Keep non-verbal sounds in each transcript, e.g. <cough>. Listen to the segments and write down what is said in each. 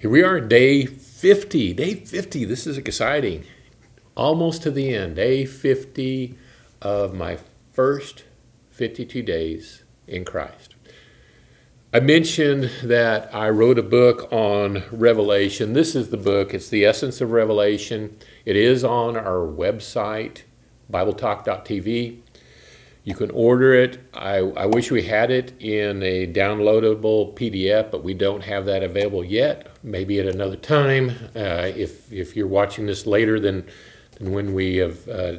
Here we are, day 50. Day 50. This is exciting. Almost to the end. Day 50 of my first 52 days in Christ. I mentioned that I wrote a book on Revelation. This is the book, it's The Essence of Revelation. It is on our website, BibleTalk.tv. You can order it. I, I wish we had it in a downloadable PDF, but we don't have that available yet. Maybe at another time. Uh, if, if you're watching this later than, than when we have uh,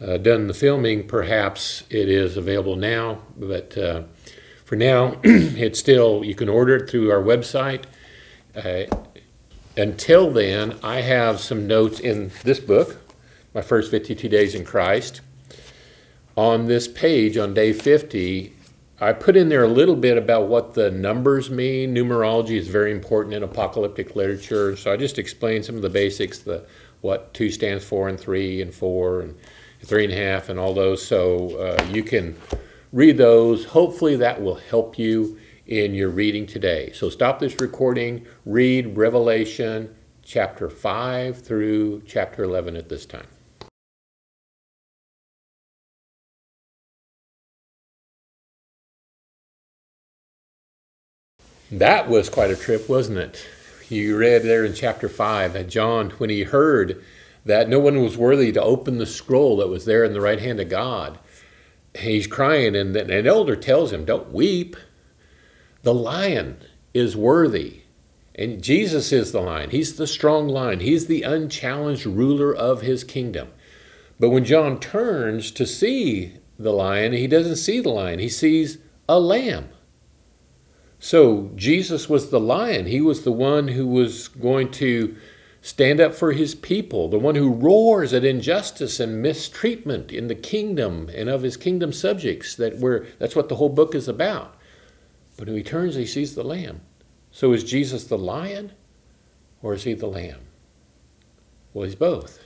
uh, done the filming, perhaps it is available now. But uh, for now, <clears throat> it's still, you can order it through our website. Uh, until then, I have some notes in this book, My First 52 Days in Christ on this page on day 50, I put in there a little bit about what the numbers mean. Numerology is very important in apocalyptic literature, so I just explained some of the basics, the what two stands for, and three, and four, and three and a half, and all those. So uh, you can read those. Hopefully, that will help you in your reading today. So stop this recording, read Revelation chapter 5 through chapter 11 at this time. That was quite a trip, wasn't it? You read there in chapter 5 that John, when he heard that no one was worthy to open the scroll that was there in the right hand of God, he's crying, and an elder tells him, Don't weep. The lion is worthy. And Jesus is the lion. He's the strong lion. He's the unchallenged ruler of his kingdom. But when John turns to see the lion, he doesn't see the lion, he sees a lamb. So Jesus was the lion. He was the one who was going to stand up for his people, the one who roars at injustice and mistreatment in the kingdom and of his kingdom subjects. That we're, that's what the whole book is about. But when he turns, he sees the lamb. So is Jesus the lion or is he the lamb? Well, he's both.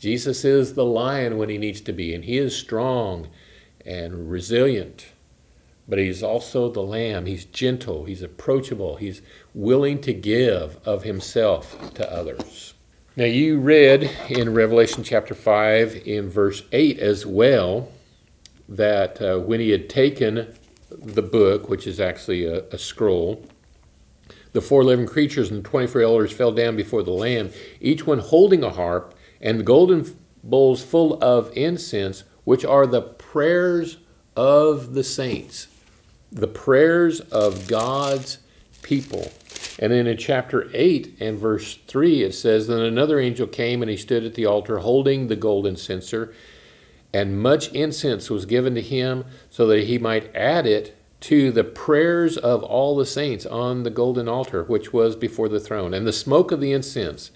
Jesus is the lion when he needs to be, and he is strong and resilient but he's also the lamb. He's gentle, he's approachable, he's willing to give of himself to others. Now, you read in Revelation chapter 5, in verse 8 as well, that uh, when he had taken the book, which is actually a, a scroll, the four living creatures and the 24 elders fell down before the Lamb, each one holding a harp and golden bowls full of incense, which are the prayers of the saints the prayers of God's people. And then in chapter 8 and verse 3, it says, Then another angel came and he stood at the altar holding the golden censer, and much incense was given to him so that he might add it to the prayers of all the saints on the golden altar, which was before the throne. And the smoke of the incense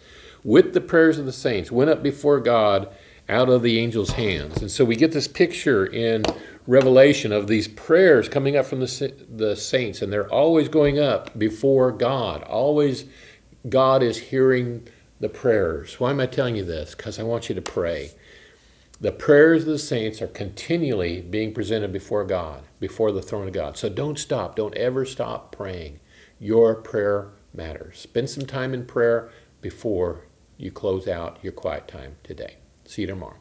with the prayers of the saints went up before God out of the angel's hands. And so we get this picture in revelation of these prayers coming up from the, the saints, and they're always going up before God. Always, God is hearing the prayers. Why am I telling you this? Because I want you to pray. The prayers of the saints are continually being presented before God, before the throne of God. So don't stop. Don't ever stop praying. Your prayer matters. Spend some time in prayer before you close out your quiet time today. See you tomorrow.